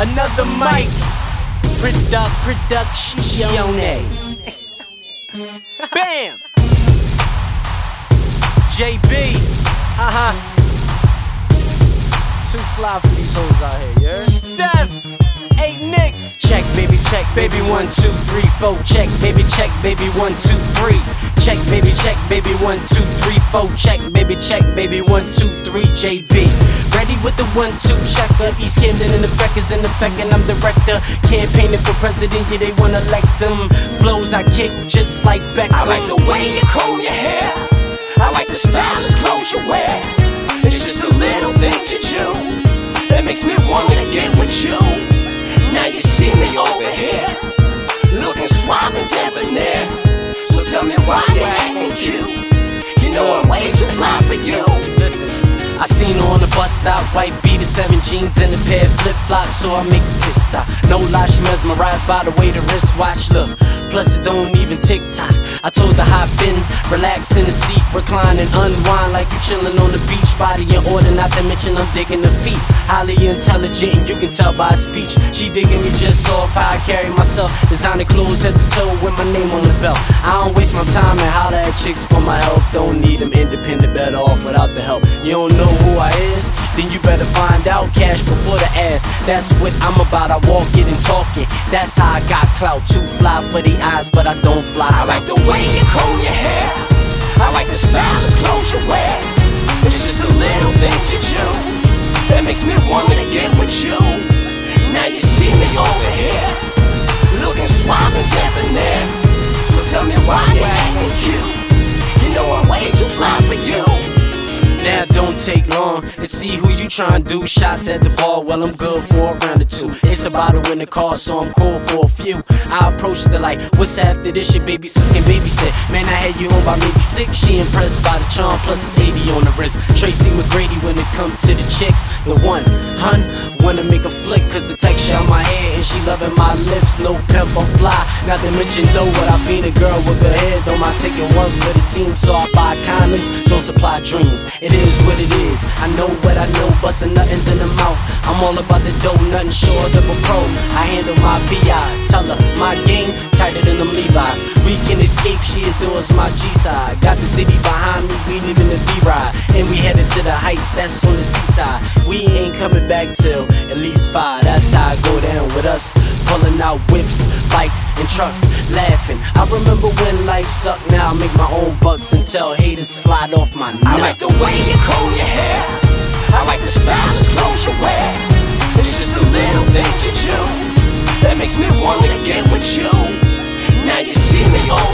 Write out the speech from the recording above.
Another mic. Product, production. Bam! JB. Uh huh. Too fly for these hoes out here, yeah? Steph. Eight Nicks. Check, baby, check, baby, one, two, three, four. Check, baby, check, baby, one, two, three. Check, baby, check, baby, one, two, three, four. Check, baby, check, baby, one, two, three, JB. With the one, two checker. East Camden and the Freck is in effect, and I'm the director. Campaigning for president, yeah, they wanna elect them. Flows I kick just like Beckham. I like the way you comb your hair. I like the stylish clothes you wear. It's just the little things you do that makes me want to get with you. Now you see me over here, looking suave and debonair. I seen her on the bus stop, white beater, seven jeans and a pair of flip flops, so I make a piss stop. No lie, she mesmerized by the way the wristwatch look. Plus it don't even tick tock. I told her hop in, relax in the seat, recline and unwind like you chillin' on the beach. Body in order, not to mention I'm digging the feet. Highly intelligent, and you can tell by her speech. She digging me just off how I carry myself. Designer clothes at the toe with my name on the belt. I don't waste my time and holler at chicks for my health. Don't need them independent, better the help. You don't know who I is? Then you better find out cash before the ass. That's what I'm about. I walk it and talk it. That's how I got clout. Too fly for the eyes, but I don't fly. I like the way you comb your hair. Take long to see who you tryin' to do. Shots at the ball, well I'm good for a round or two. It's a bottle in the car, so I'm cool for a few. I approach her like, what's after this? Your baby sis can babysit. Man, I had you home by maybe six. She impressed by the charm, plus it's 80 on the wrist. Tracy McGrady when it come to the chicks. The one, hun, wanna make a flick, cause the texture on my hair and she loving my lips. No pimp, I'm fly. Not to mention, know what I feed a girl with her head. Don't mind taking one for the team, so I buy condoms. Don't supply dreams. It is what it is. I know what I know, bustin' nothing than the mouth. I'm all about the dough, nothing short of a pro. I handle my BI, tell her my game tighter than them Levi's. We can escape, she adores my G side. Got the city behind me, we leaving the B ride. And we headed to the heights, that's on the seaside. We ain't coming back till at least five. That's us. Pulling out whips, bikes, and trucks, laughing. I remember when life sucked, now I make my own bucks and tell haters slide off my nuts. I like the way you comb your hair. I like the stylish clothes you wear. It's just the little things you do that makes me want to get with you. Now you see me over